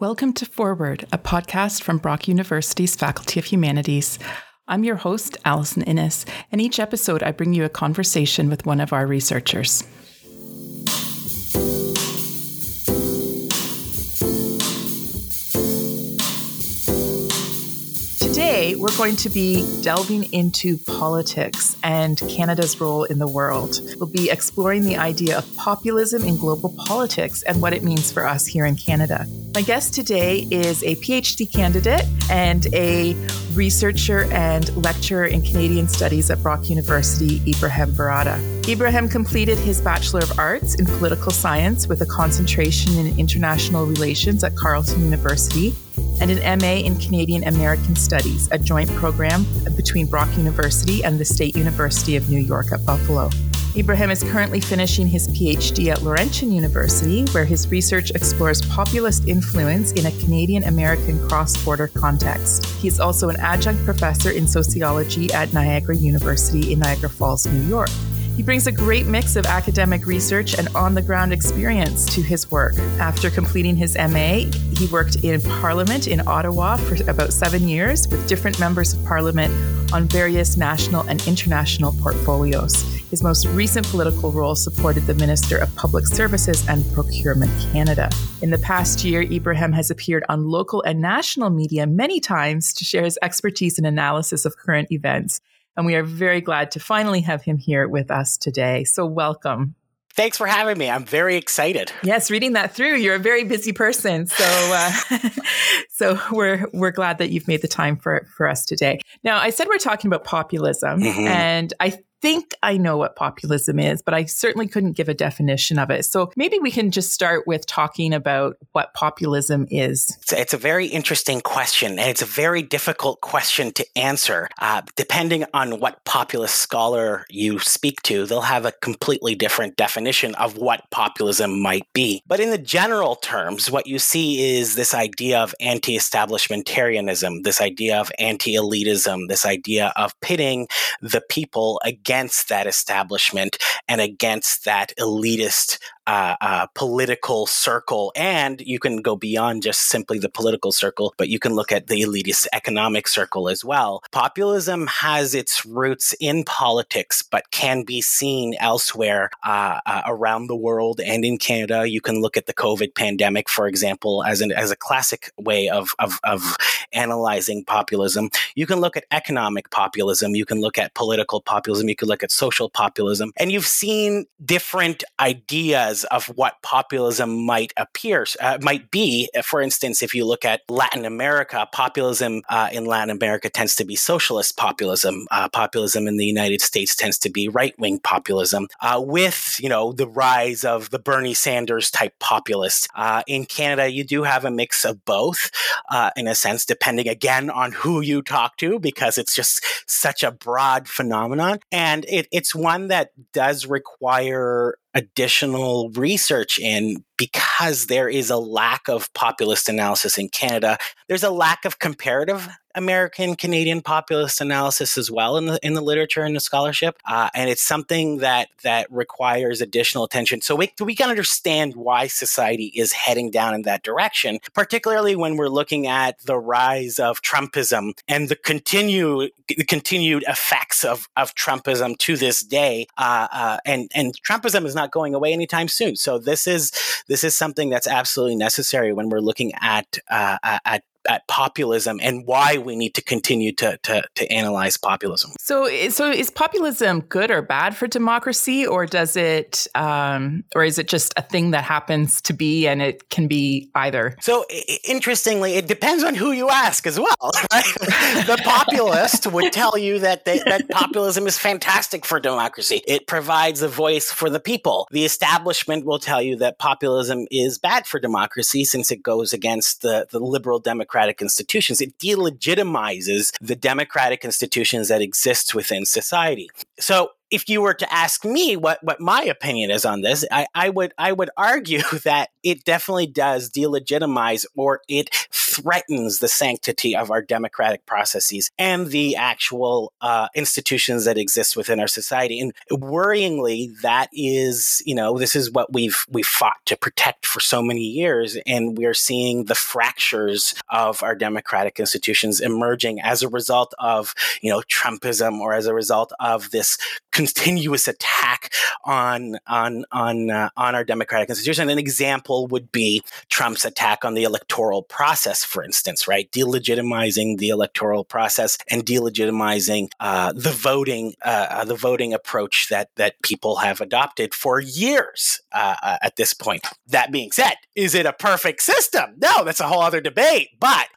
Welcome to Forward, a podcast from Brock University's Faculty of Humanities. I'm your host, Allison Innes, and each episode I bring you a conversation with one of our researchers. Going to be delving into politics and Canada's role in the world. We'll be exploring the idea of populism in global politics and what it means for us here in Canada. My guest today is a PhD candidate and a researcher and lecturer in Canadian Studies at Brock University, Ibrahim Barada. Ibrahim completed his Bachelor of Arts in Political Science with a concentration in International Relations at Carleton University and an MA in Canadian American Studies, a joint program between Brock University and the State University of New York at Buffalo. Ibrahim is currently finishing his PhD at Laurentian University, where his research explores populist influence in a Canadian American cross border context. He is also an adjunct professor in sociology at Niagara University in Niagara Falls, New York. He brings a great mix of academic research and on the ground experience to his work. After completing his MA, he worked in Parliament in Ottawa for about seven years with different members of Parliament on various national and international portfolios. His most recent political role supported the Minister of Public Services and Procurement Canada. In the past year, Ibrahim has appeared on local and national media many times to share his expertise and analysis of current events. And we are very glad to finally have him here with us today. So, welcome. Thanks for having me. I'm very excited. Yes, reading that through, you're a very busy person. So, uh, so we're we're glad that you've made the time for for us today. Now, I said we're talking about populism, mm-hmm. and I think I know what populism is, but I certainly couldn't give a definition of it. So maybe we can just start with talking about what populism is. It's, a very interesting question, and it's a very difficult question to answer. Uh, depending on what populist scholar you speak to, they'll have a completely different definition of what populism might be. But in the general terms, what you see is this idea of anti establishmentarianism, this idea of anti elitism, this idea of pitting the people against against that establishment and against that elitist uh, uh, political circle. And you can go beyond just simply the political circle, but you can look at the elitist economic circle as well. Populism has its roots in politics, but can be seen elsewhere uh, uh around the world and in Canada. You can look at the COVID pandemic, for example, as, an, as a classic way of, of, of analyzing populism. You can look at economic populism. You can look at political populism. You can look at social populism. And you've seen different ideas of what populism might appear, uh, might be. For instance, if you look at Latin America, populism uh, in Latin America tends to be socialist populism. Uh, populism in the United States tends to be right wing populism, uh, with you know the rise of the Bernie Sanders type populist. Uh, in Canada, you do have a mix of both, uh, in a sense, depending again on who you talk to, because it's just such a broad phenomenon, and it, it's one that does require additional research in because there is a lack of populist analysis in Canada. There's a lack of comparative American Canadian populist analysis as well in the in the literature and the scholarship, uh, and it's something that that requires additional attention. So we we can understand why society is heading down in that direction, particularly when we're looking at the rise of Trumpism and the continued the continued effects of of Trumpism to this day. Uh, uh, and and Trumpism is not going away anytime soon. So this is this is something that's absolutely necessary when we're looking at uh, at at populism and why we need to continue to, to, to analyze populism. So, so is populism good or bad for democracy, or does it, um, or is it just a thing that happens to be and it can be either? So, interestingly, it depends on who you ask as well. Right? the populist would tell you that they, that populism is fantastic for democracy. It provides a voice for the people. The establishment will tell you that populism is bad for democracy since it goes against the, the liberal democratic democratic institutions. It delegitimizes the democratic institutions that exist within society. so if you were to ask me what, what my opinion is on this, I, I would I would argue that it definitely does delegitimize or it threatens the sanctity of our democratic processes and the actual uh, institutions that exist within our society. And worryingly, that is you know this is what we've we've fought to protect for so many years, and we're seeing the fractures of our democratic institutions emerging as a result of you know Trumpism or as a result of this continuous attack on on on uh, on our democratic institution. An example would be Trump's attack on the electoral process, for instance, right? Delegitimizing the electoral process and delegitimizing uh, the voting uh, uh the voting approach that that people have adopted for years uh, uh, at this point. That being said, is it a perfect system? No, that's a whole other debate. But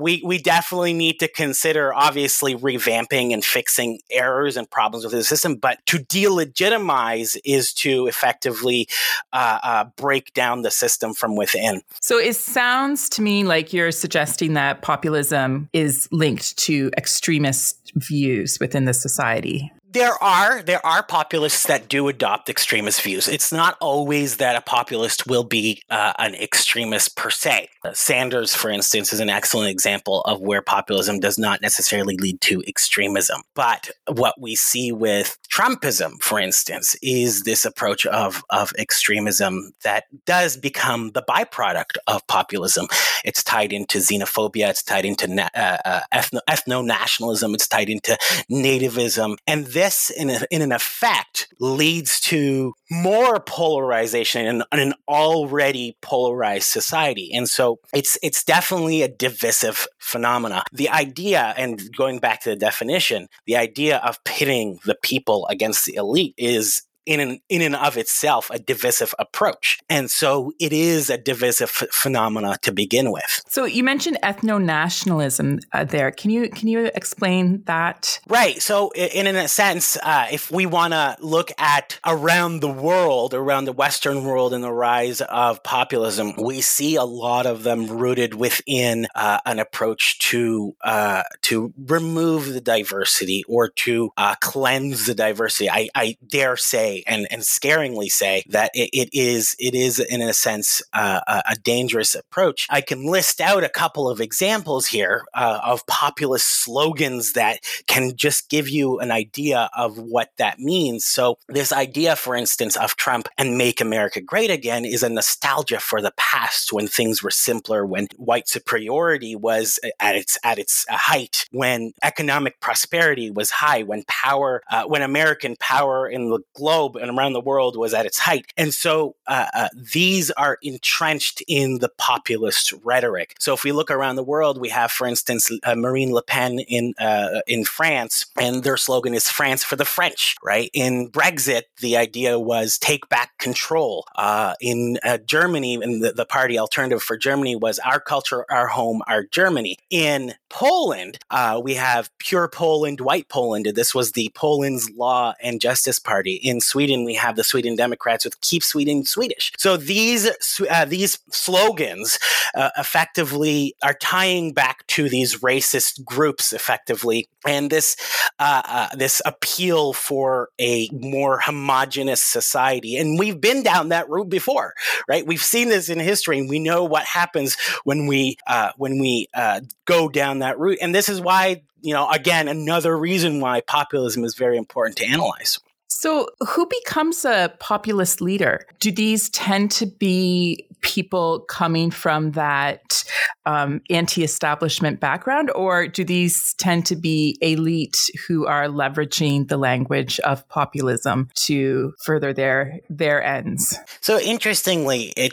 we we definitely need to consider obviously revamping and fixing errors and problems with the system but to delegitimize is to effectively uh, uh, break down the system from within. So it sounds to me like you're suggesting that populism is linked to extremist views within the society there are there are populists that do adopt extremist views. It's not always that a populist will be uh, an extremist per se. Sanders, for instance, is an excellent example of where populism does not necessarily lead to extremism. But what we see with Trumpism, for instance, is this approach of of extremism that does become the byproduct of populism. It's tied into xenophobia. It's tied into na- uh, uh ethno nationalism. It's tied into nativism and this, in, a, in an effect, leads to more polarization in, in, an already polarized society. And so it's it's definitely a divisive phenomena. The idea, and going back to the definition, the idea of pitting the people against the elite is in and in and of itself a divisive approach. And so it is a divisive phenomena to begin with. So you mentioned ethno nationalism uh, there. Can you can you explain that? Right. So in, in a sense, uh, if we want to look at around the world, around the Western world, and the rise of populism, we see a lot of them rooted within uh, an approach to uh, to remove the diversity or to uh, cleanse the diversity. I, I dare say and and scaringly say that it, it is it is in a sense uh, a, dangerous approach. I can list out a couple of examples here uh, of populist slogans that can just give you an idea of what that means. So this idea, for instance, of Trump and "Make America Great Again" is a nostalgia for the past when things were simpler, when white superiority was at its at its height, when economic prosperity was high, when power, uh, when American power in the globe globe and around the world was at its height. And so uh, uh, these are entrenched in the populist rhetoric. So if we look around the world, we have, for instance, uh, Marine Le Pen in uh, in France, and their slogan is "France for the French." Right in Brexit, the idea was "Take back control." Uh, in uh, Germany, and the, the party alternative for Germany was "Our culture, our home, our Germany." In Poland, we have Pure Poland, White Poland. This was the Poland's Law and Justice Party. In Sweden, we have the Sweden Democrats with "Keep Sweden Swedish." So these uh, these slogans uh, effectively are tying back to these racist groups, effectively, and this uh, uh this appeal for a more homogenous society. And we've been down that route before, right? We've seen this in history, and we know what happens when we uh, when we uh, go down that route. And this is why you know, again, another reason why populism is very important to analyze. So, who becomes a populist leader? Do these tend to be people coming from that um, anti establishment background, or do these tend to be elite who are leveraging the language of populism to further their, their ends? So, interestingly, it,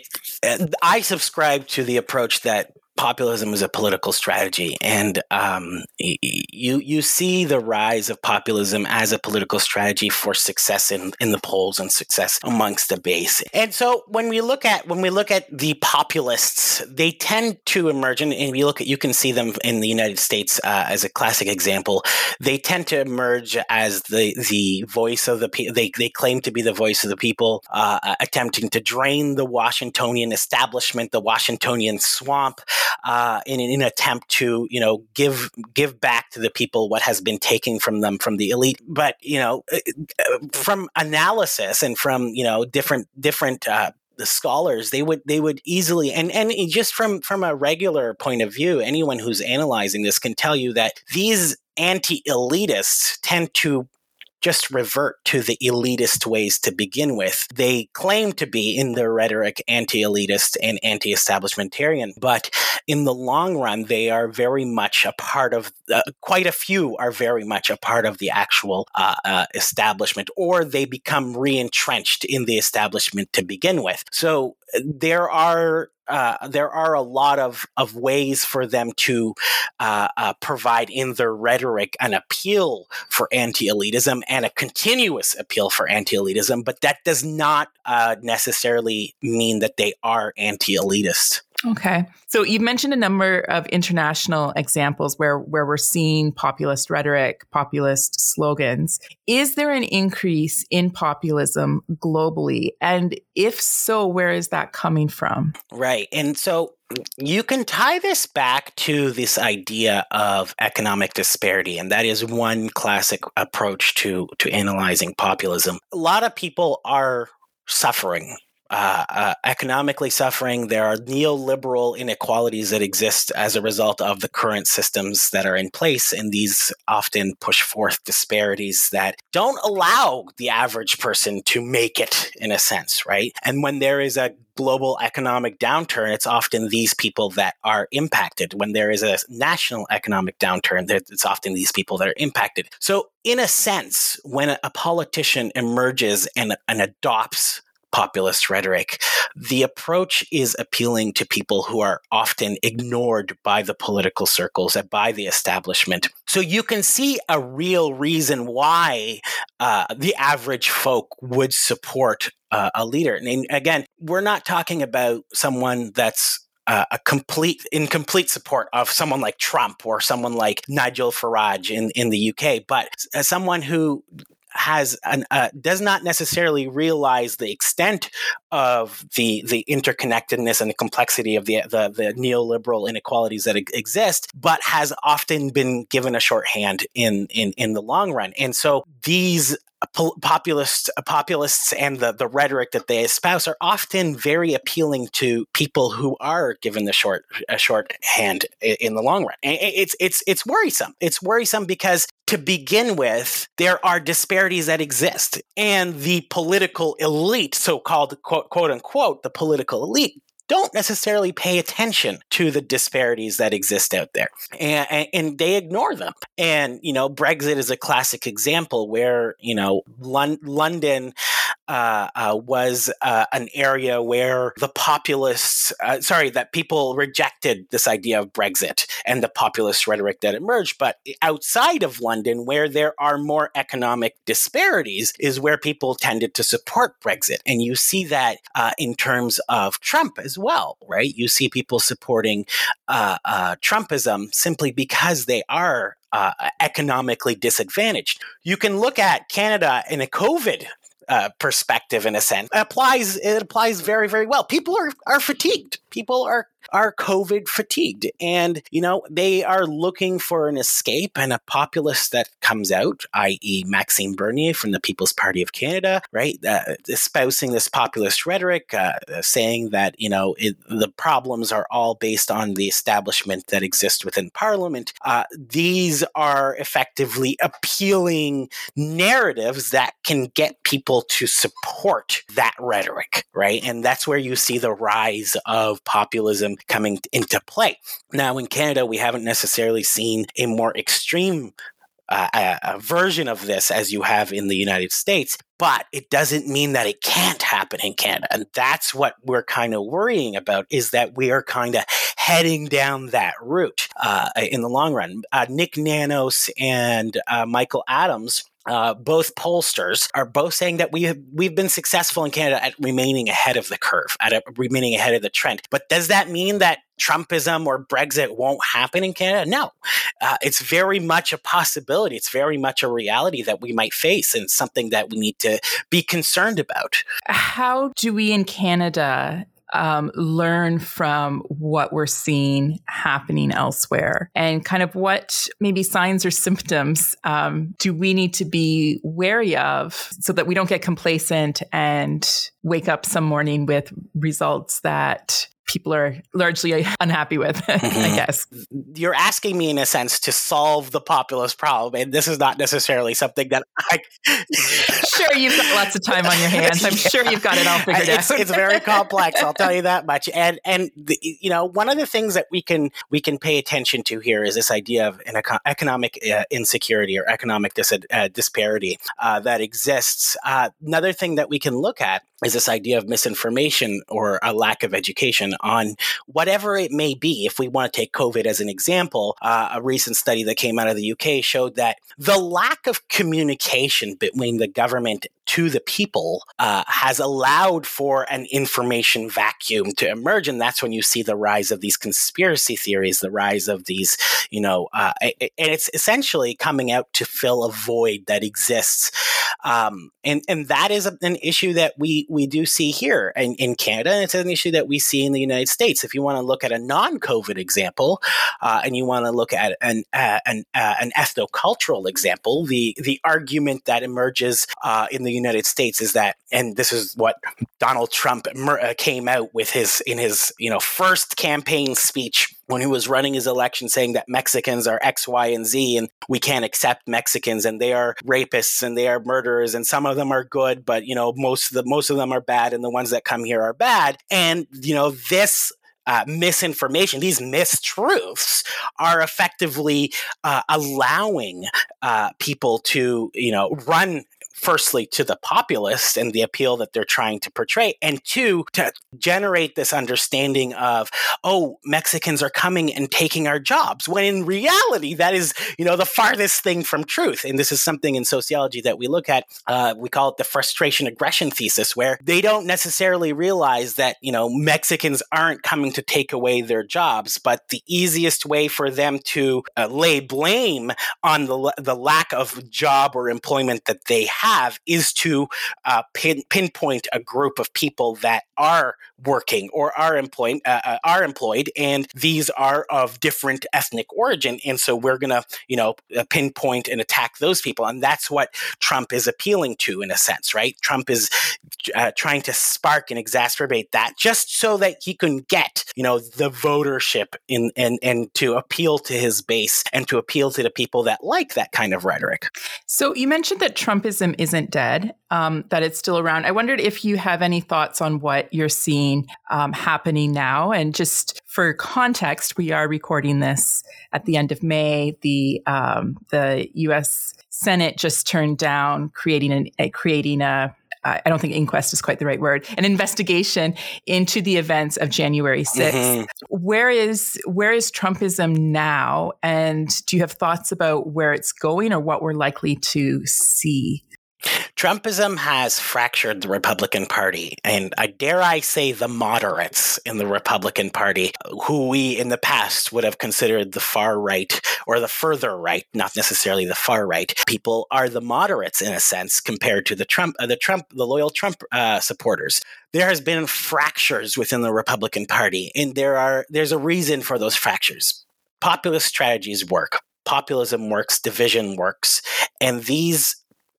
I subscribe to the approach that populism is a political strategy, and um, you you see the rise of populism as a political strategy for success in, in the polls and success amongst the base. And so when we look at when we look at the populists, they tend to emerge, and, and you look at you can see them in the United States uh, as a classic example. They tend to emerge as the the voice of the people. They they claim to be the voice of the people, uh, attempting to drain the Washingtonian establishment, the Washingtonian swamp uh, in, in, an attempt to you know give give back to the people what has been taken from them from the elite. But you know, uh, uh, from analysis and from you know different different uh, the scholars they would they would easily and and just from from a regular point of view anyone who's analyzing this can tell you that these anti-elitists tend to just revert to the elitist ways to begin with. They claim to be in their rhetoric anti elitist and anti establishmentarian, but in the long run, they are very much a part of, uh, quite a few are very much a part of the actual uh, uh, establishment, or they become re entrenched in the establishment to begin with. So uh, there are uh, there are a lot of, of ways for them to uh, uh, provide in their rhetoric an appeal for anti elitism and a continuous appeal for anti elitism, but that does not uh, necessarily mean that they are anti elitist. Okay. So you've mentioned a number of international examples where, where we're seeing populist rhetoric, populist slogans. Is there an increase in populism globally? And if so, where is that coming from? Right. And so you can tie this back to this idea of economic disparity and that is one classic approach to to analyzing populism a lot of people are suffering uh, uh, economically suffering. There are neoliberal inequalities that exist as a result of the current systems that are in place, and these often push forth disparities that don't allow the average person to make it, in a sense, right? And when there is a global economic downturn, it's often these people that are impacted. When there is a national economic downturn, it's often these people that are impacted. So, in a sense, when a politician emerges and, and adopts populist rhetoric. The approach is appealing to people who are often ignored by the political circles and by the establishment. So you can see a real reason why uh, the average folk would support uh, a leader. And again, we're not talking about someone that's uh, a complete in complete support of someone like Trump or someone like Nigel Farage in in the UK, but as someone who has an, uh, does not necessarily realize the extent of the the interconnectedness and the complexity of the the, the neoliberal inequalities that exist, but has often been given a shorthand in in in the long run. And so these populist populists and the, the rhetoric that they espouse are often very appealing to people who are given the short a shorthand in the long run. It's it's it's worrisome. It's worrisome because to begin with, there are disparities that exist, and the political elite, so called quote, quote unquote, the political elite, don't necessarily pay attention to the disparities that exist out there. And, and, they ignore them. And you know brexit is a classic example where you know Lon- london uh, uh, was uh, an area where the populists, uh, sorry, that people rejected this idea of Brexit and the populist rhetoric that emerged. But outside of London, where there are more economic disparities, is where people tended to support Brexit. And you see that uh, in terms of Trump as well, right? You see people supporting uh, Trumpism simply because they are uh, economically disadvantaged. You can look at Canada in a COVID uh, perspective in a sense. Applies it applies very very well. People are are fatigued. People are are COVID fatigued. And, you know, they are looking for an escape and a populist that comes out, i.e., Maxime Bernier from the People's Party of Canada, right? Uh, espousing this populist rhetoric, uh, saying that, you know, it, the problems are all based on the establishment that exists within Parliament. Uh, these are effectively appealing narratives that can get people to support that rhetoric, right? And that's where you see the rise of populism coming into play. Now, in Canada, we haven't necessarily seen a more extreme uh, a, a version of this as you have in the United States, but it doesn't mean that it can't happen in Canada. And that's what we're kind of worrying about is that we are kind of heading down that route uh, in the long run. Uh, Nick Nanos and uh, Michael Adams uh, both pollsters are both saying that we have we've been successful in Canada at remaining ahead of the curve, at a, remaining ahead of the trend. But does that mean that Trumpism or Brexit won't happen in Canada? No, uh, it's very much a possibility. It's very much a reality that we might face, and something that we need to be concerned about. How do we in Canada um, learn from what we're seeing happening elsewhere and kind of what maybe signs or symptoms um, do we need to be wary of so that we don't get complacent and wake up some morning with results that people are largely unhappy with, mm-hmm. I guess. You're asking me, in a sense, to solve the populist problem. And this is not necessarily something that I. sure, you've got lots of time on your hands. I'm yeah. sure you've got it all figured it's, out. it's very complex. I'll tell you that much. And and the, you know, one of the things that we can we can pay attention to here is this idea of an eco- economic uh, insecurity or economic dis- uh, disparity uh, that exists. Uh, another thing that we can look at is this idea of misinformation or a lack of education on whatever it may be. If we want to take COVID as an example, uh, a recent study that came out of the UK showed that the lack of communication between the government to the people uh, has allowed for an information vacuum to emerge. And that's when you see the rise of these conspiracy theories, the rise of these, you know, uh, and it's essentially coming out to fill a void that exists. Um, and, and that is an issue that we, we do see here in, in Canada. And it's an issue that we see in the United States. If you want to look at a non COVID example uh, and you want to look at an, uh, an, uh, an ethnocultural example, the, the argument that emerges uh, in the United States is that, and this is what Donald Trump uh, came out with his in his you know first campaign speech when he was running his election saying that Mexicans are X, Y, and Z, and we can't accept Mexicans, and they are rapists and they are murderers, and some of them are good, but you know most of the most of them are bad, and the ones that come here are bad. And you know this uh, misinformation, these mistruths are effectively uh, allowing uh, people to, you know, run firstly to the populace and the appeal that they're trying to portray and two to generate this understanding of oh mexicans are coming and taking our jobs when in reality that is you know the farthest thing from truth. And this is something in sociology that we look at uh, we call it the frustration aggression thesis where they don't necessarily realize that you know mexicans aren't coming to take away their jobs but the easiest way for them to uh, lay blame on the, the lack of job or employment that they have have is to uh, pin, pinpoint a group of people that are working or are employed uh, uh, are employed, and these are of different ethnic origin, and so we're gonna you know uh, pinpoint and attack those people, and that's what Trump is appealing to in a sense, right? Trump is uh, trying to spark and exacerbate that just so that he can get you know the votership in and and to appeal to his base and to appeal to the people that like that kind of rhetoric. So you mentioned that Trumpism isn't dead, um, that it's still around. I wondered if you have any thoughts on what you're seeing um, happening now. And just for context, we are recording this at the end of May. The um, the U.S. Senate just turned down creating an, a, creating a I don't think inquest is quite the right word, an investigation into the events of January 6th. Mm-hmm. Where is where is Trumpism now? And do you have thoughts about where it's going or what we're likely to see? Trumpism has fractured the Republican Party, and I dare I say the moderates in the Republican Party, who we in the past would have considered the far right or the further right, not necessarily the far right. People are the moderates in a sense compared to the Trump, uh, the Trump, the loyal Trump uh, supporters. There has been fractures within the Republican Party, and there are there's a reason for those fractures. Populist strategies work populism works, division works, and these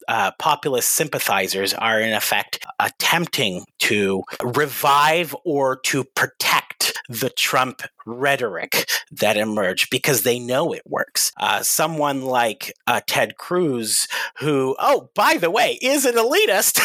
uh, populist sympathizers are in effect attempting to revive or to protect the Trump rhetoric that emerge because they know it works. Uh, someone like uh, Ted Cruz, who, oh, by the way, is an elitist,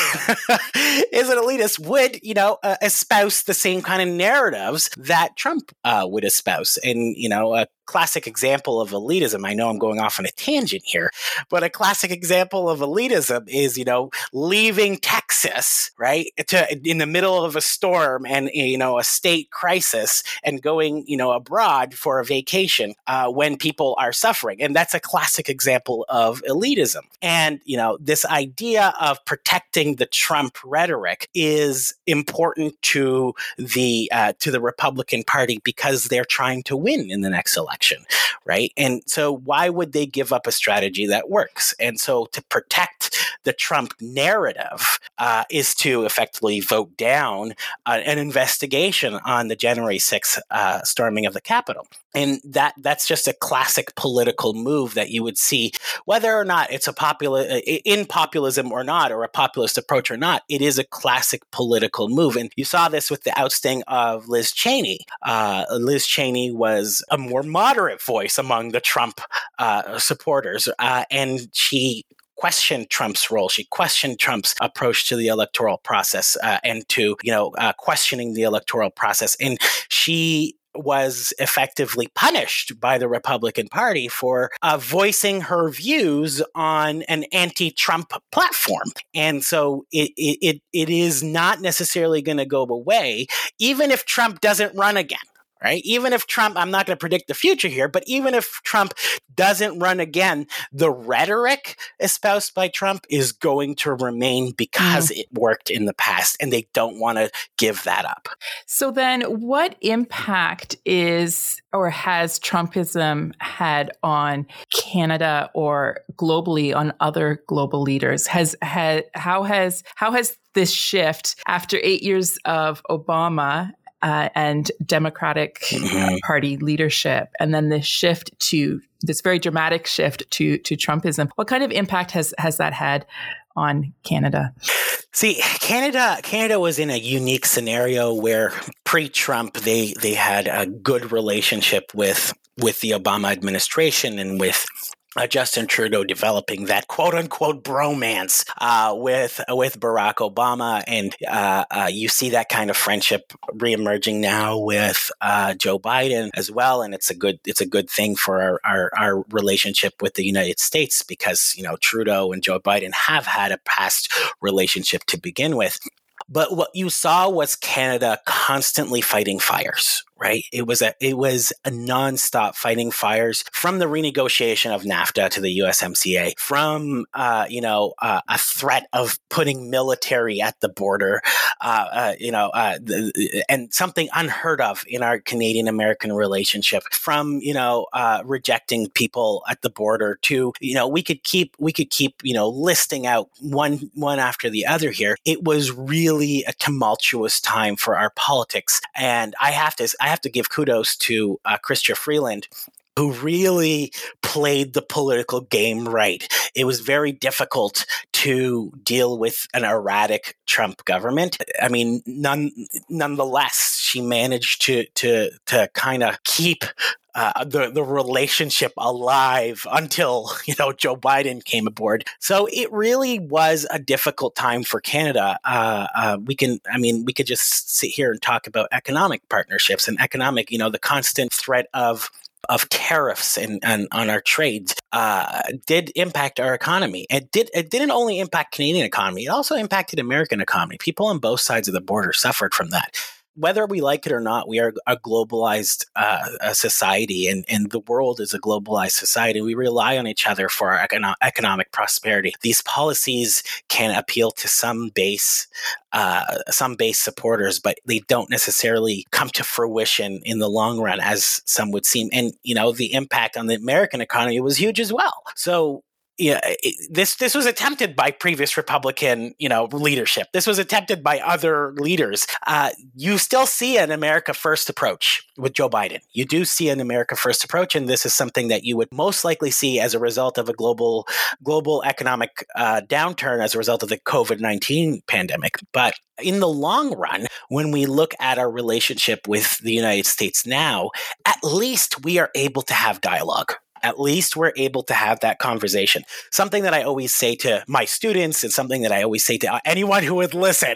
is an elitist, would, you know, uh, espouse the same kind of narratives that Trump uh, would espouse. And, you know, a classic example of elitism, I know I'm going off on a tangent here, but a classic example of elitism is, you know, leaving Texas, right, to, in the middle of a storm and, you know, a state crisis and going, you know, abroad for a vacation uh, when people are suffering. And that's a classic example of elitism. And, you know, this idea of protecting the Trump rhetoric is important to the, uh, to the Republican Party because they're trying to win in the next election, right? And so why would they give up a strategy that works? And so to protect the Trump narrative uh, is to effectively vote down uh, an investigation on the January 6th uh, storming of the Capitol. And that that's just a classic political move that you would see, whether or not it's a popular in populism or not, or a populist approach or not. It is a classic political move, and you saw this with the ousting of Liz Cheney. Uh, Liz Cheney was a more moderate voice among the Trump uh, supporters, uh, and she questioned Trump's role. She questioned Trump's approach to the electoral process uh, and to, you know, uh, questioning the electoral process. And she was effectively punished by the Republican Party for uh, voicing her views on an anti-Trump platform, and so it it it is not necessarily going to go away, even if Trump doesn't run again right? Even if Trump, I'm not going to predict the future here, but even if Trump doesn't run again, the rhetoric espoused by Trump is going to remain because mm. it worked in the past and they don't want to give that up. So then what impact is or has Trumpism had on Canada or globally on other global leaders? Has, has how has how has this shift after 8 years of Obama uh, and Democratic mm-hmm. Party leadership, and then this shift to this very dramatic shift to to Trumpism. What kind of impact has has that had on Canada? See, Canada Canada was in a unique scenario where pre-Trump they they had a good relationship with with the Obama administration and with uh, Justin Trudeau developing that quote unquote bromance uh, with uh, with Barack Obama, and uh, uh, you see that kind of friendship reemerging now with uh, Joe Biden as well, and it's a good it's a good thing for our, our, our relationship with the United States because you know Trudeau and Joe Biden have had a past relationship to begin with. But what you saw was Canada constantly fighting fires, right? It was a it was a nonstop fighting fires from the renegotiation of NAFTA to the USMCA, from uh, you know uh, a threat of putting military at the border, uh, uh you know, uh, and something unheard of in our Canadian American relationship, from you know uh, rejecting people at the border to you know we could keep we could keep you know listing out one one after the other here. It was really a tumultuous time for our politics, and I have to I have to give kudos to uh, Freeland who really played the political game right. It was very difficult to deal with an erratic Trump government. I mean, none, nonetheless, she managed to to to kind of keep uh, the the relationship alive until you know Joe Biden came aboard. So it really was a difficult time for Canada. Uh, uh, we can, I mean, we could just sit here and talk about economic partnerships and economic, you know, the constant threat of of tariffs and, and on our trades uh, did impact our economy. It did. It didn't only impact Canadian economy; it also impacted American economy. People on both sides of the border suffered from that whether we like it or not, we are a globalized uh, a society, and, and the world is a globalized society. We rely on each other for our econo- economic prosperity. These policies can appeal to some base, uh, some base supporters, but they don't necessarily come to fruition in the long run, as some would seem. And you know, the impact on the American economy was huge as well. So yeah, this this was attempted by previous Republican, you know, leadership. This was attempted by other leaders. Uh, you still see an America First approach with Joe Biden. You do see an America First approach, and this is something that you would most likely see as a result of a global global economic uh, downturn as a result of the COVID nineteen pandemic. But in the long run, when we look at our relationship with the United States now, at least we are able to have dialogue at least we're able to have that conversation. Something that I always say to my students and something that I always say to uh, anyone who would listen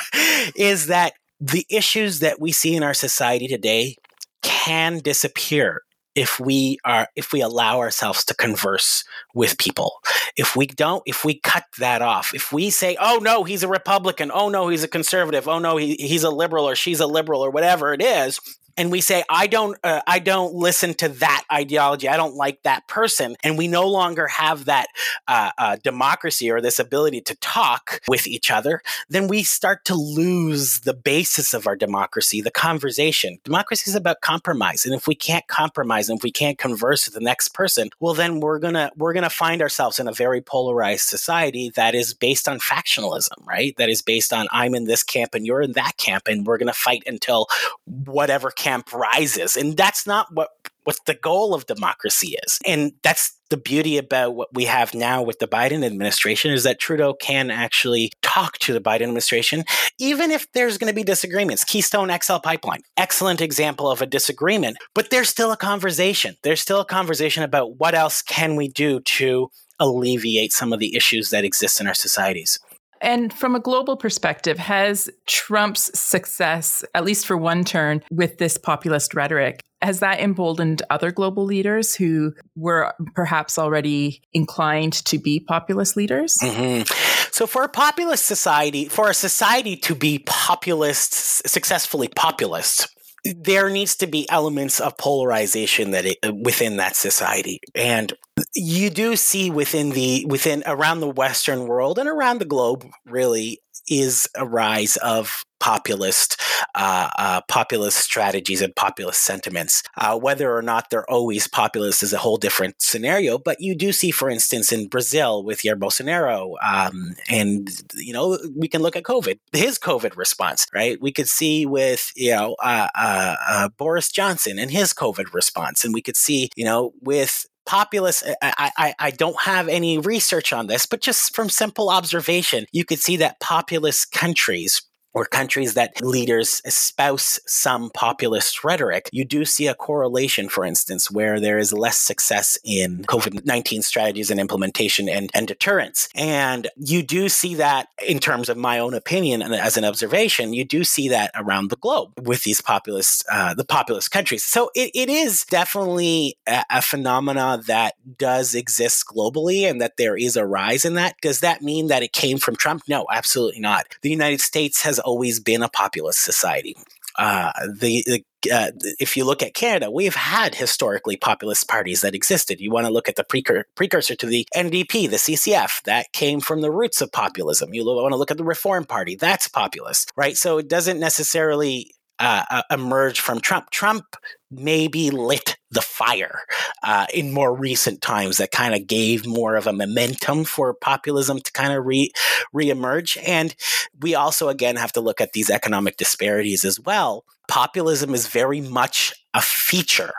is that the issues that we see in our society today can disappear if we are if we allow ourselves to converse with people. If we don't if we cut that off if we say oh no he's a republican. Oh no he's a conservative. Oh no he, he's a liberal or she's a liberal or whatever it is and we say I don't uh, I don't listen to that ideology. I don't like that person, and we no longer have that uh, uh, democracy or this ability to talk with each other. Then we start to lose the basis of our democracy, the conversation. Democracy is about compromise, and if we can't compromise and if we can't converse with the next person, well, then we're gonna we're gonna find ourselves in a very polarized society that is based on factionalism, right? That is based on I'm in this camp and you're in that camp, and we're gonna fight until whatever camp camp rises. And that's not what what the goal of democracy is. And that's the beauty about what we have now with the Biden administration is that Trudeau can actually talk to the Biden administration, even if there's going to be disagreements. Keystone XL pipeline, excellent example of a disagreement, but there's still a conversation. There's still a conversation about what else can we do to alleviate some of the issues that exist in our societies. And from a global perspective, has Trump's success, at least for one turn, with this populist rhetoric, has that emboldened other global leaders who were perhaps already inclined to be populist leaders? Mm-hmm. So, for a populist society, for a society to be populist, successfully populist, there needs to be elements of polarization that it, uh, within that society. And you do see within the within around the western world and around the globe really is a rise of populist uh, uh, populist strategies and populist sentiments. Uh, whether or not they're always populist is a whole different scenario. But you do see, for instance, in Brazil with Jair Bolsonaro, um, and you know we can look at COVID, his COVID response, right? We could see with you know uh, uh, uh, Boris Johnson and his COVID response, and we could see you know with populist I, I, I don't have any research on this but just from simple observation you could see that populist countries or countries that leaders espouse some populist rhetoric, you do see a correlation, for instance, where there is less success in COVID 19 strategies and implementation and, and deterrence. And you do see that in terms of my own opinion and as an observation, you do see that around the globe with these populist, uh, the populist countries. So it, it is definitely a, a phenomena that does exist globally and that there is a rise in that. Does that mean that it came from Trump? No, absolutely not. The United States has always been a populist society. Uh, the, the uh, if you look at Canada, we've had historically populist parties that existed. You want to look at the precur- precursor to the NDP, the CCF, that came from the roots of populism. You want to look at the Reform Party, that's populist, right? So it doesn't necessarily uh, uh, emerge from Trump. Trump maybe lit the fire uh, in more recent times that kind of gave more of a momentum for populism to kind of re reemerge. And we also again have to look at these economic disparities as well. Populism is very much a feature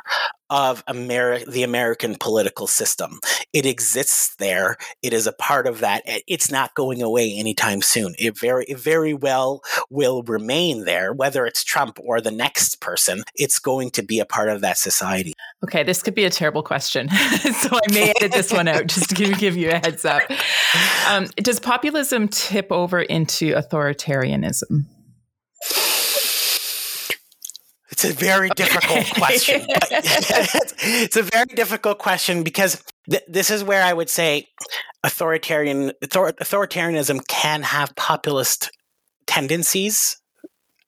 of Ameri- the American political system. It exists there. It is a part of that. It's not going away anytime soon. It very, it very well will remain there, whether it's Trump or the next person. It's going to be a part of that society. Okay, this could be a terrible question. so I may edit this one out just to give, give you a heads up. Um, does populism tip over into authoritarianism? It's a very difficult question. it's a very difficult question because th- this is where I would say authoritarian author- authoritarianism can have populist tendencies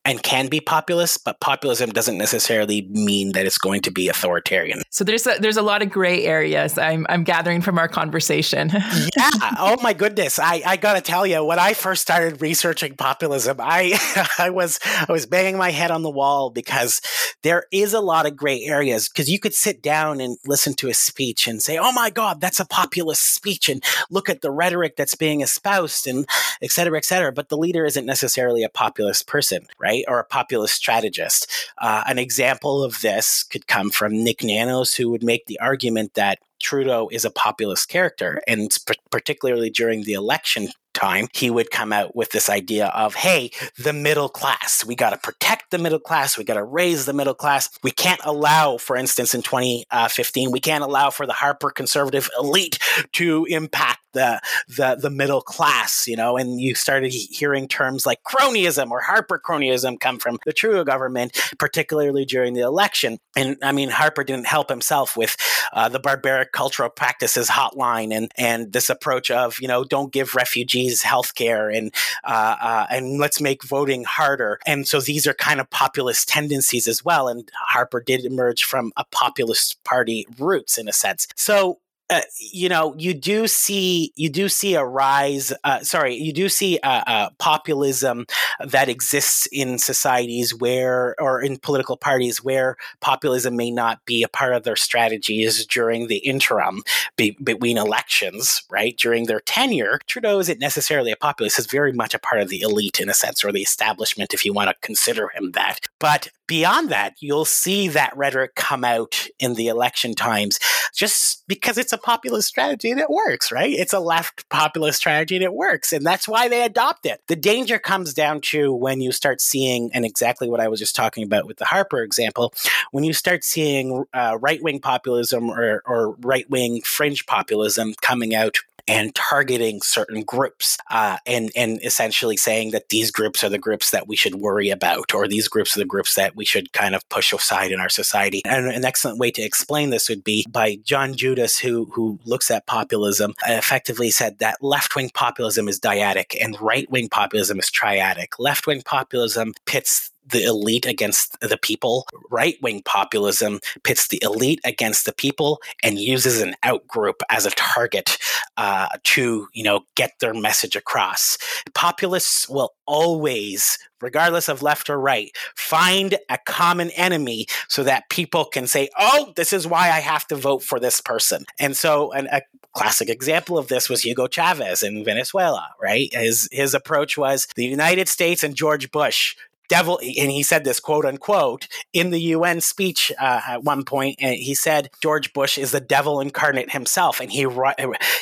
and can be populist, but populism doesn't necessarily mean that it's going to be authoritarian. So there's a, there's a lot of gray areas I'm, I'm gathering from our conversation. yeah. Oh my goodness. I, I got to tell you, when I first started researching populism, I I was I was banging my head on the wall because there is a lot of gray areas because you could sit down and listen to a speech and say, "Oh my God, that's a populist speech," and look at the rhetoric that's being espoused and et cetera, et cetera. But the leader isn't necessarily a populist person, right? Right? Or a populist strategist. Uh, an example of this could come from Nick Nanos, who would make the argument that Trudeau is a populist character, and particularly during the election time, he would come out with this idea of, hey, the middle class. We got to protect the middle class. We got to raise the middle class. We can't allow, for instance, in 2015, uh, we can't allow for the Harper conservative elite to impact the the the middle class, you know, and you started hearing terms like cronyism or Harper cronyism come from the Trudeau government, particularly during the election. And I mean, Harper didn't help himself with uh, the barbaric cultural practices hotline and and this approach of you know don't give refugees health care and uh, uh, and let's make voting harder. And so these are kind of populist tendencies as well. And Harper did emerge from a populist party roots in a sense. So uh, you know, you do see you do see a rise. Uh, sorry, you do see uh, populism that exists in societies where, or in political parties where populism may not be a part of their strategies during the interim be, between elections. Right during their tenure, Trudeau isn't necessarily a populist; is very much a part of the elite in a sense, or the establishment, if you want to consider him that. But beyond that, you'll see that rhetoric come out in the election times, just because it's a populist strategy and it works, right? It's a left populist strategy and it works. And that's why they adopt it. The danger comes down to when you start seeing, and exactly what I was just talking about with the Harper example, when you start seeing uh, right wing populism or, or right wing fringe populism coming out and targeting certain groups uh, and and essentially saying that these groups are the groups that we should worry about or these groups are the groups that we should kind of push aside in our society. And an excellent way to explain this would be by John Judis who who looks at populism effectively said that left-wing populism is dyadic and right-wing populism is triadic. Left-wing populism pits the elite against the people. Right wing populism pits the elite against the people and uses an outgroup as a target uh, to, you know, get their message across. Populists will always, regardless of left or right, find a common enemy so that people can say, "Oh, this is why I have to vote for this person." And so, an, a classic example of this was Hugo Chavez in Venezuela. Right? His his approach was the United States and George Bush devil, and he said this quote unquote in the UN speech uh, at one point. He said George Bush is the devil incarnate himself, and he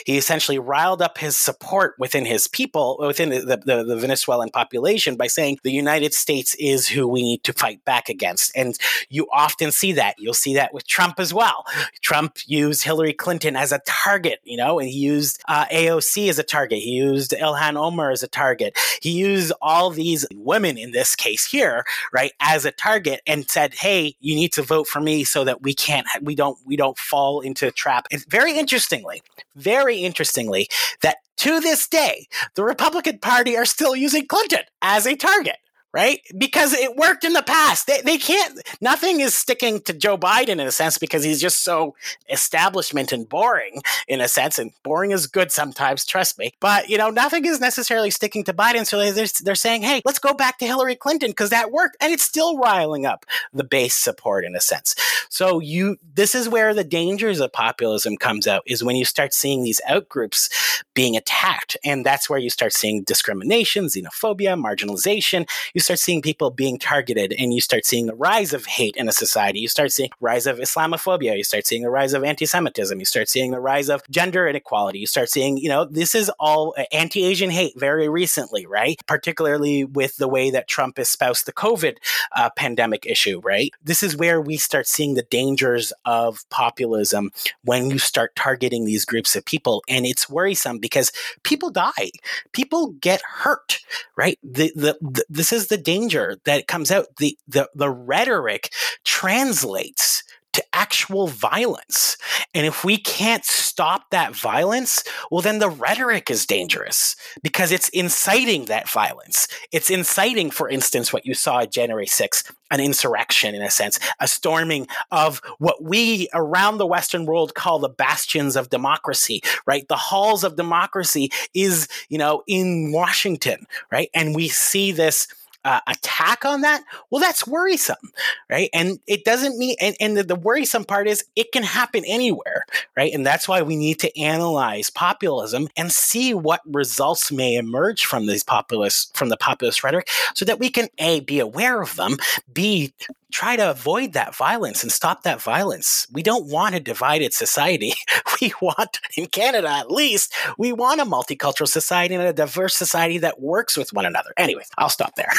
he essentially riled up his support within his people, within the, the, the Venezuelan population, by saying the United States is who we need to fight back against. And you often see that. You'll see that with Trump as well. Trump used Hillary Clinton as a target, you know, and he used uh, AOC as a target. He used Ilhan Omar as a target. He used all these women in this case here, right, as a target and said, "Hey, you need to vote for me so that we can't we don't we don't fall into a trap." It's very interestingly, very interestingly that to this day, the Republican Party are still using Clinton as a target right? Because it worked in the past. They, they can't, nothing is sticking to Joe Biden in a sense because he's just so establishment and boring in a sense. And boring is good sometimes, trust me. But, you know, nothing is necessarily sticking to Biden. So they're, they're saying, hey, let's go back to Hillary Clinton because that worked. And it's still riling up the base support in a sense. So you, this is where the dangers of populism comes out is when you start seeing these outgroups being attacked. And that's where you start seeing discrimination, xenophobia, marginalization. You you start seeing people being targeted and you start seeing the rise of hate in a society. You start seeing rise of Islamophobia. You start seeing the rise of anti-Semitism. You start seeing the rise of gender inequality. You start seeing, you know, this is all anti-Asian hate very recently, right? Particularly with the way that Trump espoused the COVID uh, pandemic issue, right? This is where we start seeing the dangers of populism when you start targeting these groups of people. And it's worrisome because people die, people get hurt, right? The, the, the this is the danger that comes out. The, the, the rhetoric translates to actual violence. And if we can't stop that violence, well, then the rhetoric is dangerous because it's inciting that violence. It's inciting, for instance, what you saw January 6th, an insurrection in a sense, a storming of what we around the Western world call the bastions of democracy, right? The halls of democracy is, you know, in Washington, right? And we see this uh, attack on that, well, that's worrisome, right? And it doesn't mean, and, and the, the, worrisome part is it can happen anywhere, right? And that's why we need to analyze populism and see what results may emerge from these populist, from the populist rhetoric so that we can A, be aware of them, B, try to avoid that violence and stop that violence. We don't want a divided society. We want, in Canada at least, we want a multicultural society and a diverse society that works with one another. Anyway, I'll stop there.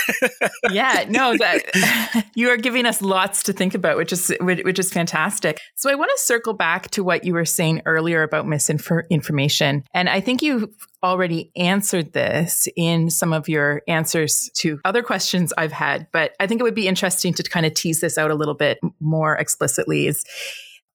yeah, no, that you are giving us lots to think about, which is which is fantastic. So I want to circle back to what you were saying earlier about misinformation, and I think you already answered this in some of your answers to other questions I've had, but I think it would be interesting to kind of tease this out a little bit more explicitly. Is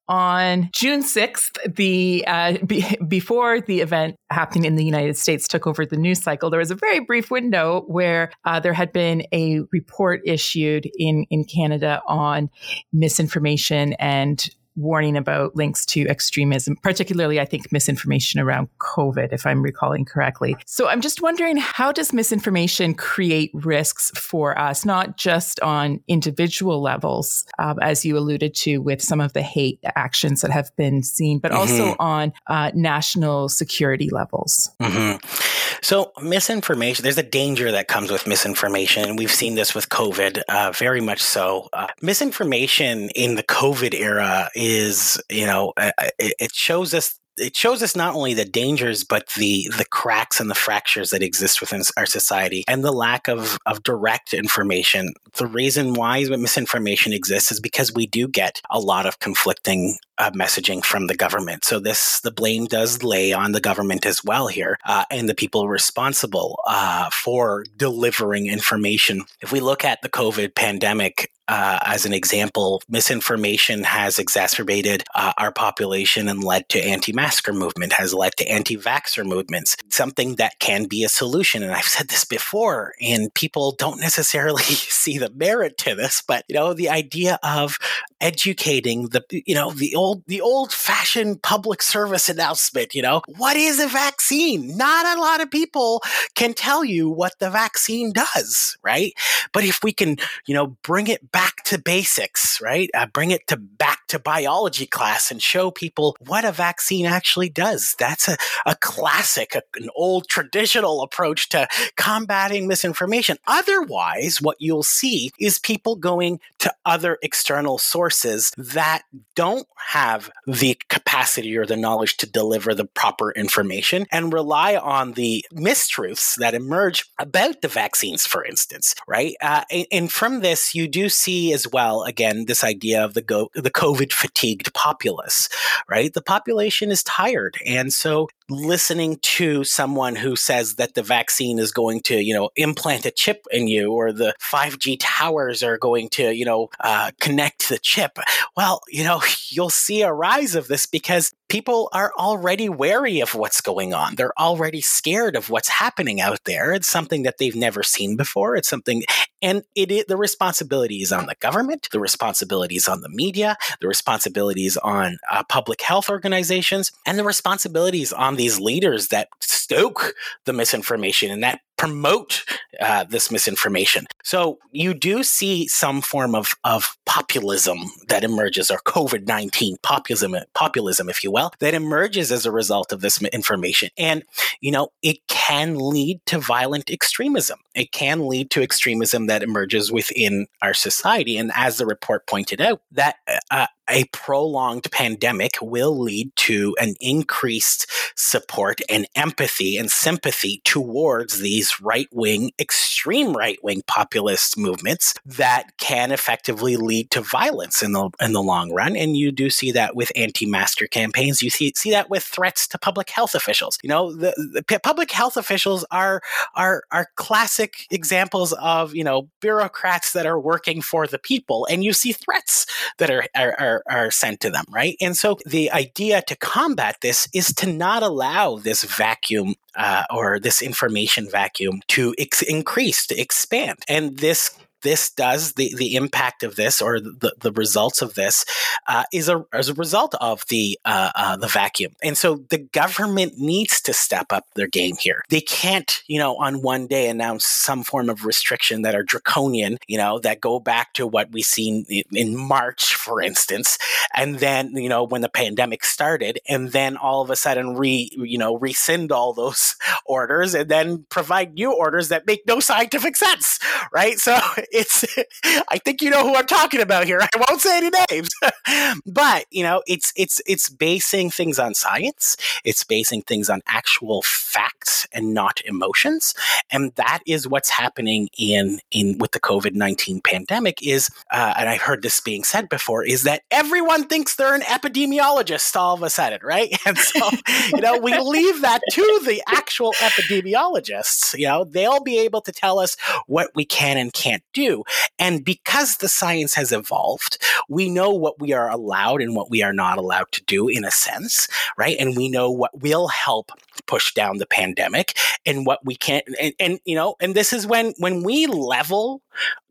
on June 6th, the uh, be, before the event happening in the United States took over the news cycle, there was a very brief window where uh, there had been a report issued in in Canada on misinformation and warning about links to extremism, particularly, I think, misinformation around COVID, if I'm recalling correctly. So I'm just wondering how does misinformation create risks for us, not just on individual levels, um, as you alluded to with some of the hate actions that have been seen, but mm-hmm. also on uh, national security levels? Mm-hmm. So, misinformation, there's a danger that comes with misinformation. We've seen this with COVID, uh, very much so. Uh, misinformation in the COVID era is, you know, uh, uh, it, it shows us it shows us not only the dangers but the the cracks and the fractures that exist within our society and the lack of of direct information the reason why misinformation exists is because we do get a lot of conflicting uh, messaging from the government. So this the blame does lay on the government as well here, uh, and the people responsible uh, for delivering information. If we look at the COVID pandemic. Uh, as an example, misinformation has exacerbated uh, our population and led to anti-masker movement, has led to anti-vaxxer movements. Something that can be a solution, and I've said this before, and people don't necessarily see the merit to this, but you know, the idea of educating the you know the old the old fashioned public service announcement you know? What is a vaccine? Not a lot of people can tell you what the vaccine does right? But if we can you know bring it back to basics right? Uh, bring it to back to biology class and show people what a vaccine actually does. That's a, a classic a, an old traditional approach to combating misinformation. Otherwise what you'll see is people going to other external sources that don't have the capacity or the knowledge to deliver the proper information and rely on the mistruths that emerge about the vaccines, for instance, right? Uh, and, and, from this, you do see as well, again, this idea of the go- the COVID fatigued populace, right? The population is tired, and so listening to someone who says that the vaccine is going to, you know, implant a chip in you or the 5G towers are going to, you know, uh, connect the chip. Well, you know, you'll see a rise of this because people are already wary of what's going on. They're already scared of what's happening out there. It's something that they've never seen before. It's something, and it, it the responsibility is on the government, the responsibility is on the media, the responsibility is on uh, public health organizations, and the responsibilities on these leaders that stoke the misinformation and that promote uh, this misinformation. So you do see some form of, of populism that emerges, or COVID 19 populism, populism, if you will, that emerges as a result of this information. And, you know, it can lead to violent extremism. It can lead to extremism that emerges within our society. And as the report pointed out, that uh, a prolonged pandemic will lead to an increased support and empathy and sympathy towards these right wing, extreme right wing populist movements that can effectively lead to violence in the in the long run. And you do see that with anti-masker campaigns. You see see that with threats to public health officials. You know, the, the public health officials are are are classic examples of you know bureaucrats that are working for the people, and you see threats that are are, are are, are sent to them, right? And so the idea to combat this is to not allow this vacuum uh, or this information vacuum to ex- increase, to expand. And this this does, the, the impact of this or the, the results of this uh, is a, as a result of the, uh, uh, the vacuum. And so the government needs to step up their game here. They can't, you know, on one day announce some form of restriction that are draconian, you know, that go back to what we seen in March, for instance. And then, you know, when the pandemic started and then all of a sudden re, you know, rescind all those orders and then provide new orders that make no scientific sense, right? So it's I think you know who I'm talking about here. I won't say any names. but, you know, it's it's it's basing things on science. It's basing things on actual facts and not emotions. And that is what's happening in in with the COVID-19 pandemic is uh, and I've heard this being said before is that everyone thinks they're an epidemiologist all of a sudden, right? And so, you know, we leave that to the actual epidemiologists, you know, they'll be able to tell us what we can and can't do. And because the science has evolved, we know what we are allowed and what we are not allowed to do in a sense, right? And we know what will help push down the pandemic and what we can't and, and you know and this is when when we level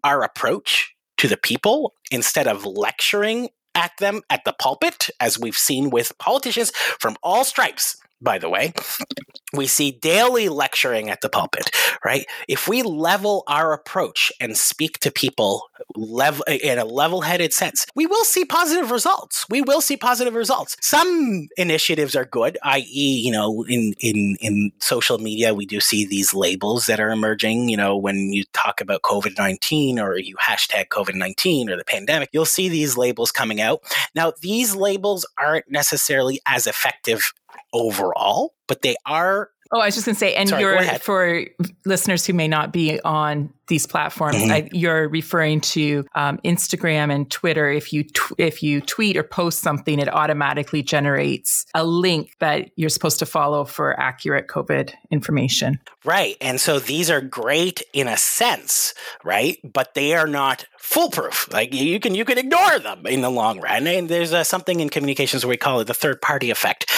our approach to the people instead of lecturing at them at the pulpit as we've seen with politicians from all stripes by the way we see daily lecturing at the pulpit, right? If we level our approach and speak to people level in a level-headed sense, we will see positive results. We will see positive results. Some initiatives are good, i.e., you know, in in in social media, we do see these labels that are emerging. You know, when you talk about COVID nineteen or you hashtag COVID nineteen or the pandemic, you'll see these labels coming out. Now, these labels aren't necessarily as effective overall, but they are Oh, I was just going to say, and Sorry, you're for listeners who may not be on these platforms, mm-hmm. I, you're referring to um, Instagram and Twitter. If you tw- if you tweet or post something, it automatically generates a link that you're supposed to follow for accurate COVID information. Right, and so these are great in a sense, right? But they are not foolproof. Like you can you can ignore them in the long run. And there's uh, something in communications where we call it the third party effect,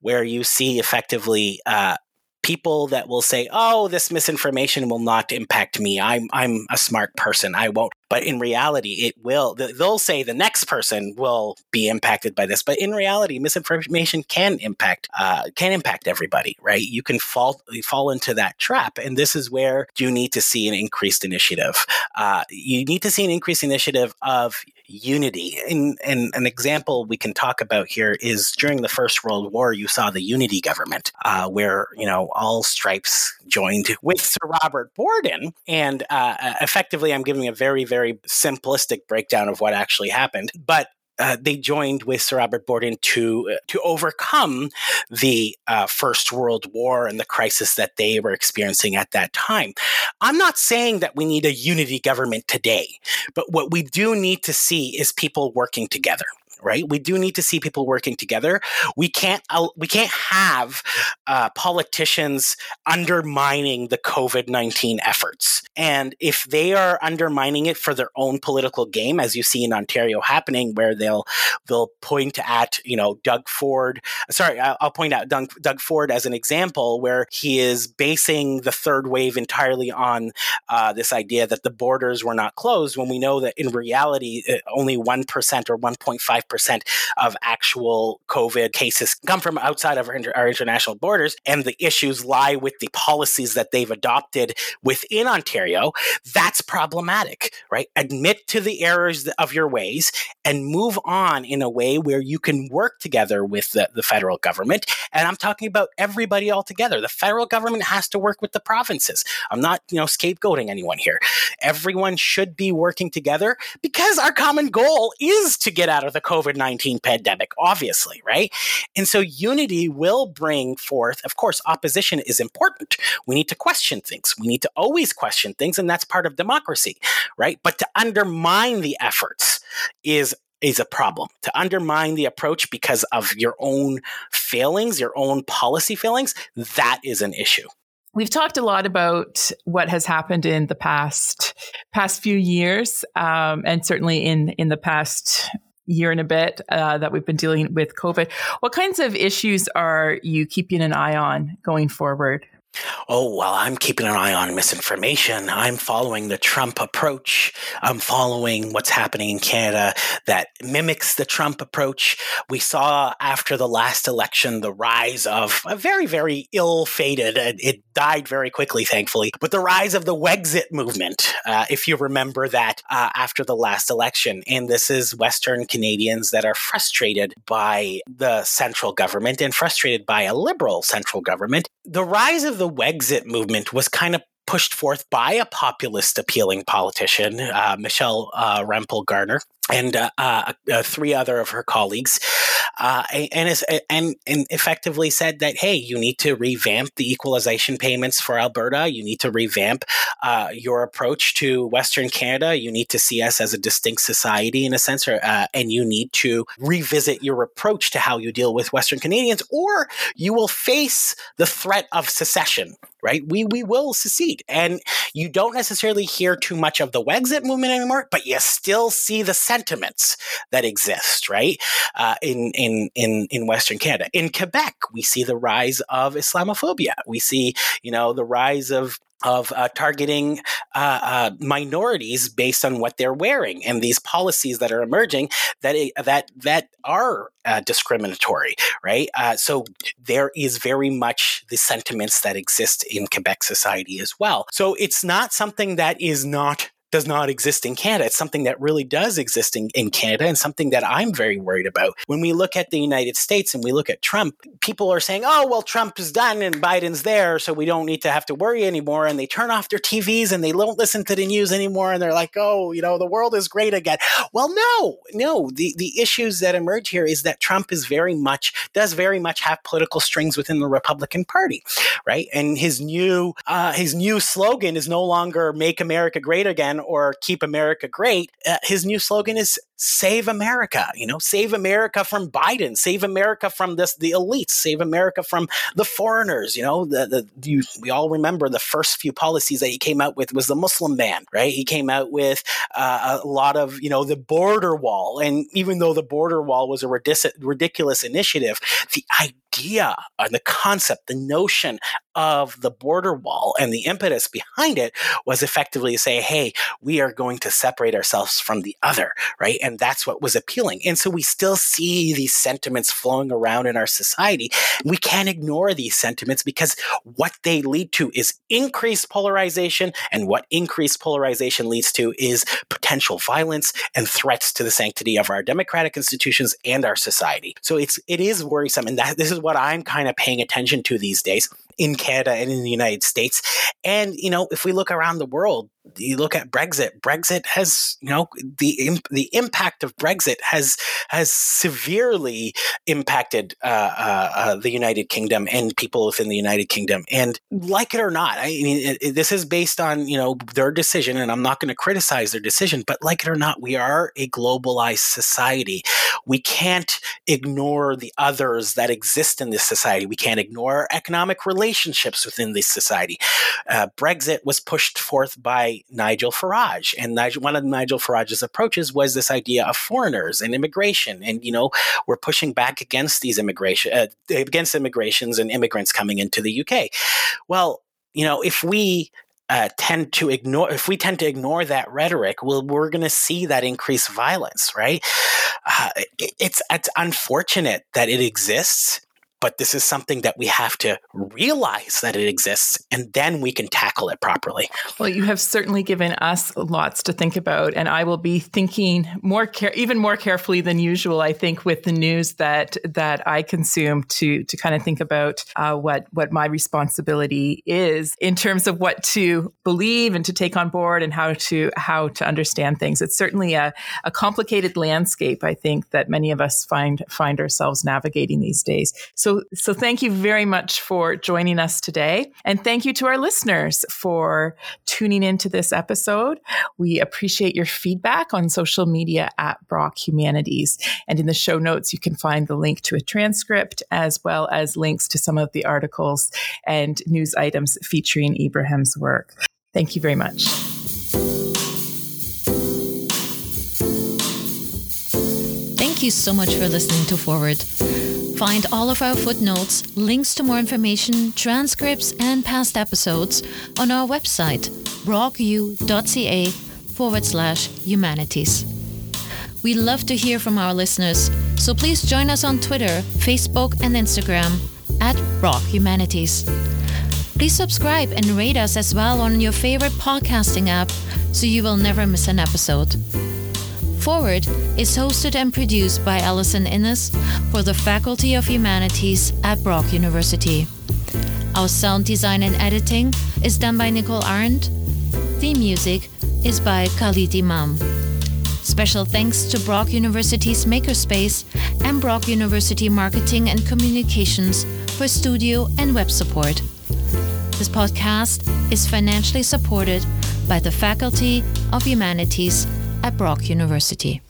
where you see effectively. Uh, people that will say, "Oh, this misinformation will not impact me. I'm I'm a smart person. I won't." But in reality, it will. They'll say the next person will be impacted by this, but in reality, misinformation can impact uh, can impact everybody. Right? You can fall fall into that trap, and this is where you need to see an increased initiative. Uh, you need to see an increased initiative of unity. And, an example we can talk about here is during the First World War, you saw the unity government, uh, where you know all stripes joined with Sir Robert Borden, and uh, effectively, I'm giving a very very simplistic breakdown of what actually happened, but uh, they joined with Sir Robert Borden to uh, to overcome the uh, First World War and the crisis that they were experiencing at that time. I'm not saying that we need a unity government today, but what we do need to see is people working together right? We do need to see people working together. We can't we can't have uh, politicians undermining the COVID nineteen efforts. And if they are undermining it for their own political game, as you see in Ontario happening, where they'll they'll point at you know Doug Ford. Sorry, I'll point out Doug, Doug Ford as an example where he is basing the third wave entirely on uh, this idea that the borders were not closed, when we know that in reality uh, only one percent or one point five percent of actual COVID cases come from outside of our, our international borders, and the issues lie with the policies that they've adopted within Ontario. That's problematic, right? Admit to the errors of your ways and move on in a way where you can work together with the, the federal government. And I'm talking about everybody all together. The federal government has to work with the provinces. I'm not, you know, scapegoating anyone here. Everyone should be working together because our common goal is to get out of the COVID COVID 19 pandemic, obviously, right? And so unity will bring forth, of course, opposition is important. We need to question things. We need to always question things, and that's part of democracy, right? But to undermine the efforts is is a problem to undermine the approach because of your own failings, your own policy failings. That is an issue. We've talked a lot about what has happened in the past past few years, um, and certainly in in the past year and a bit uh, that we've been dealing with COVID. What kinds of issues are you keeping an eye on going forward? Oh, well, I'm keeping an eye on misinformation. I'm following the Trump approach. I'm following what's happening in Canada that mimics the Trump approach. We saw after the last election the rise of a very, very ill fated, it died very quickly, thankfully, but the rise of the Wexit movement, uh, if you remember that uh, after the last election. And this is Western Canadians that are frustrated by the central government and frustrated by a liberal central government. The rise of the Wexit movement was kind of pushed forth by a populist appealing politician, uh, Michelle uh, Rempel Garner, and uh, uh, uh, three other of her colleagues. uh, and, and, and effectively said that, hey, you need to revamp the equalization payments for Alberta. You need to revamp your approach to Western Canada. You need to see us as a distinct society in a sense, or, and you need to revisit your approach to how you deal with Western Canadians, or you will face the threat of secession right? We we will secede, and you don't necessarily hear too much of the Wexit movement anymore, but you still see the sentiments that exist, right? Uh, in in in in Western Canada, in Quebec, we see the rise of Islamophobia. We see, you know, the rise of of uh, targeting uh, uh, minorities based on what they're wearing, and these policies that are emerging that that that are uh, discriminatory, right? Uh, so there is very much the sentiments that exist in Quebec society as well. So it's not something that is not does not exist in Canada. It's something that really does exist in, in Canada and something that I'm very worried about. When we look at the United States and we look at Trump, people are saying, oh, well, Trump is done and Biden's there, so we don't need to have to worry anymore. And they turn off their TVs and they don't listen to the news anymore. And they're like, oh, you know, the world is great again. Well, no, no. The, the issues that emerge here is that Trump is very much, does very much have political strings within the Republican Party, right? And his new, uh, his new slogan is no longer make America great again or keep America great, uh, his new slogan is save America, you know, save America from Biden, save America from this, the elites, save America from the foreigners, you know, the, the, you, we all remember the first few policies that he came out with was the Muslim ban, right? He came out with uh, a lot of, you know, the border wall. And even though the border wall was a ridic- ridiculous initiative, the idea and the concept, the notion of the border wall and the impetus behind it was effectively to say, hey, we are going to separate ourselves from the other, right? And that's what was appealing. And so we still see these sentiments flowing around in our society. We can't ignore these sentiments because what they lead to is increased polarization. And what increased polarization leads to is potential violence and threats to the sanctity of our democratic institutions and our society. So it's it is worrisome. And that this is what I'm kind of paying attention to these days in Canada and in the United States. And, you know, if we look around the world, you look at Brexit. Brexit has, you know, the the impact of Brexit has has severely impacted uh, uh, uh, the United Kingdom and people within the United Kingdom. And like it or not, I mean, it, it, this is based on you know their decision, and I'm not going to criticize their decision. But like it or not, we are a globalized society. We can't ignore the others that exist in this society. We can't ignore economic relationships within this society. Uh, Brexit was pushed forth by Nigel Farage. And Nigel, one of Nigel Farage's approaches was this idea of foreigners and immigration. And, you know, we're pushing back against these immigration, uh, against immigrations and immigrants coming into the UK. Well, you know, if we uh, tend to ignore if we tend to ignore that rhetoric well we're going to see that increased violence right uh, it, it's it's unfortunate that it exists but this is something that we have to realize that it exists and then we can tackle it properly. Well, you have certainly given us lots to think about and I will be thinking more care even more carefully than usual I think with the news that that I consume to to kind of think about uh, what what my responsibility is in terms of what to believe and to take on board and how to how to understand things. It's certainly a, a complicated landscape I think that many of us find find ourselves navigating these days. So so, thank you very much for joining us today. And thank you to our listeners for tuning into this episode. We appreciate your feedback on social media at Brock Humanities. And in the show notes, you can find the link to a transcript as well as links to some of the articles and news items featuring Ibrahim's work. Thank you very much. Thank you so much for listening to Forward. Find all of our footnotes, links to more information, transcripts, and past episodes on our website, brocku.ca forward slash humanities. We love to hear from our listeners, so please join us on Twitter, Facebook, and Instagram at Brock Humanities. Please subscribe and rate us as well on your favorite podcasting app so you will never miss an episode. Forward is hosted and produced by Alison Innes for the Faculty of Humanities at Brock University. Our sound design and editing is done by Nicole Arendt. Theme music is by Khalid Imam. Special thanks to Brock University's Makerspace and Brock University Marketing and Communications for studio and web support. This podcast is financially supported by the Faculty of Humanities at Brock University.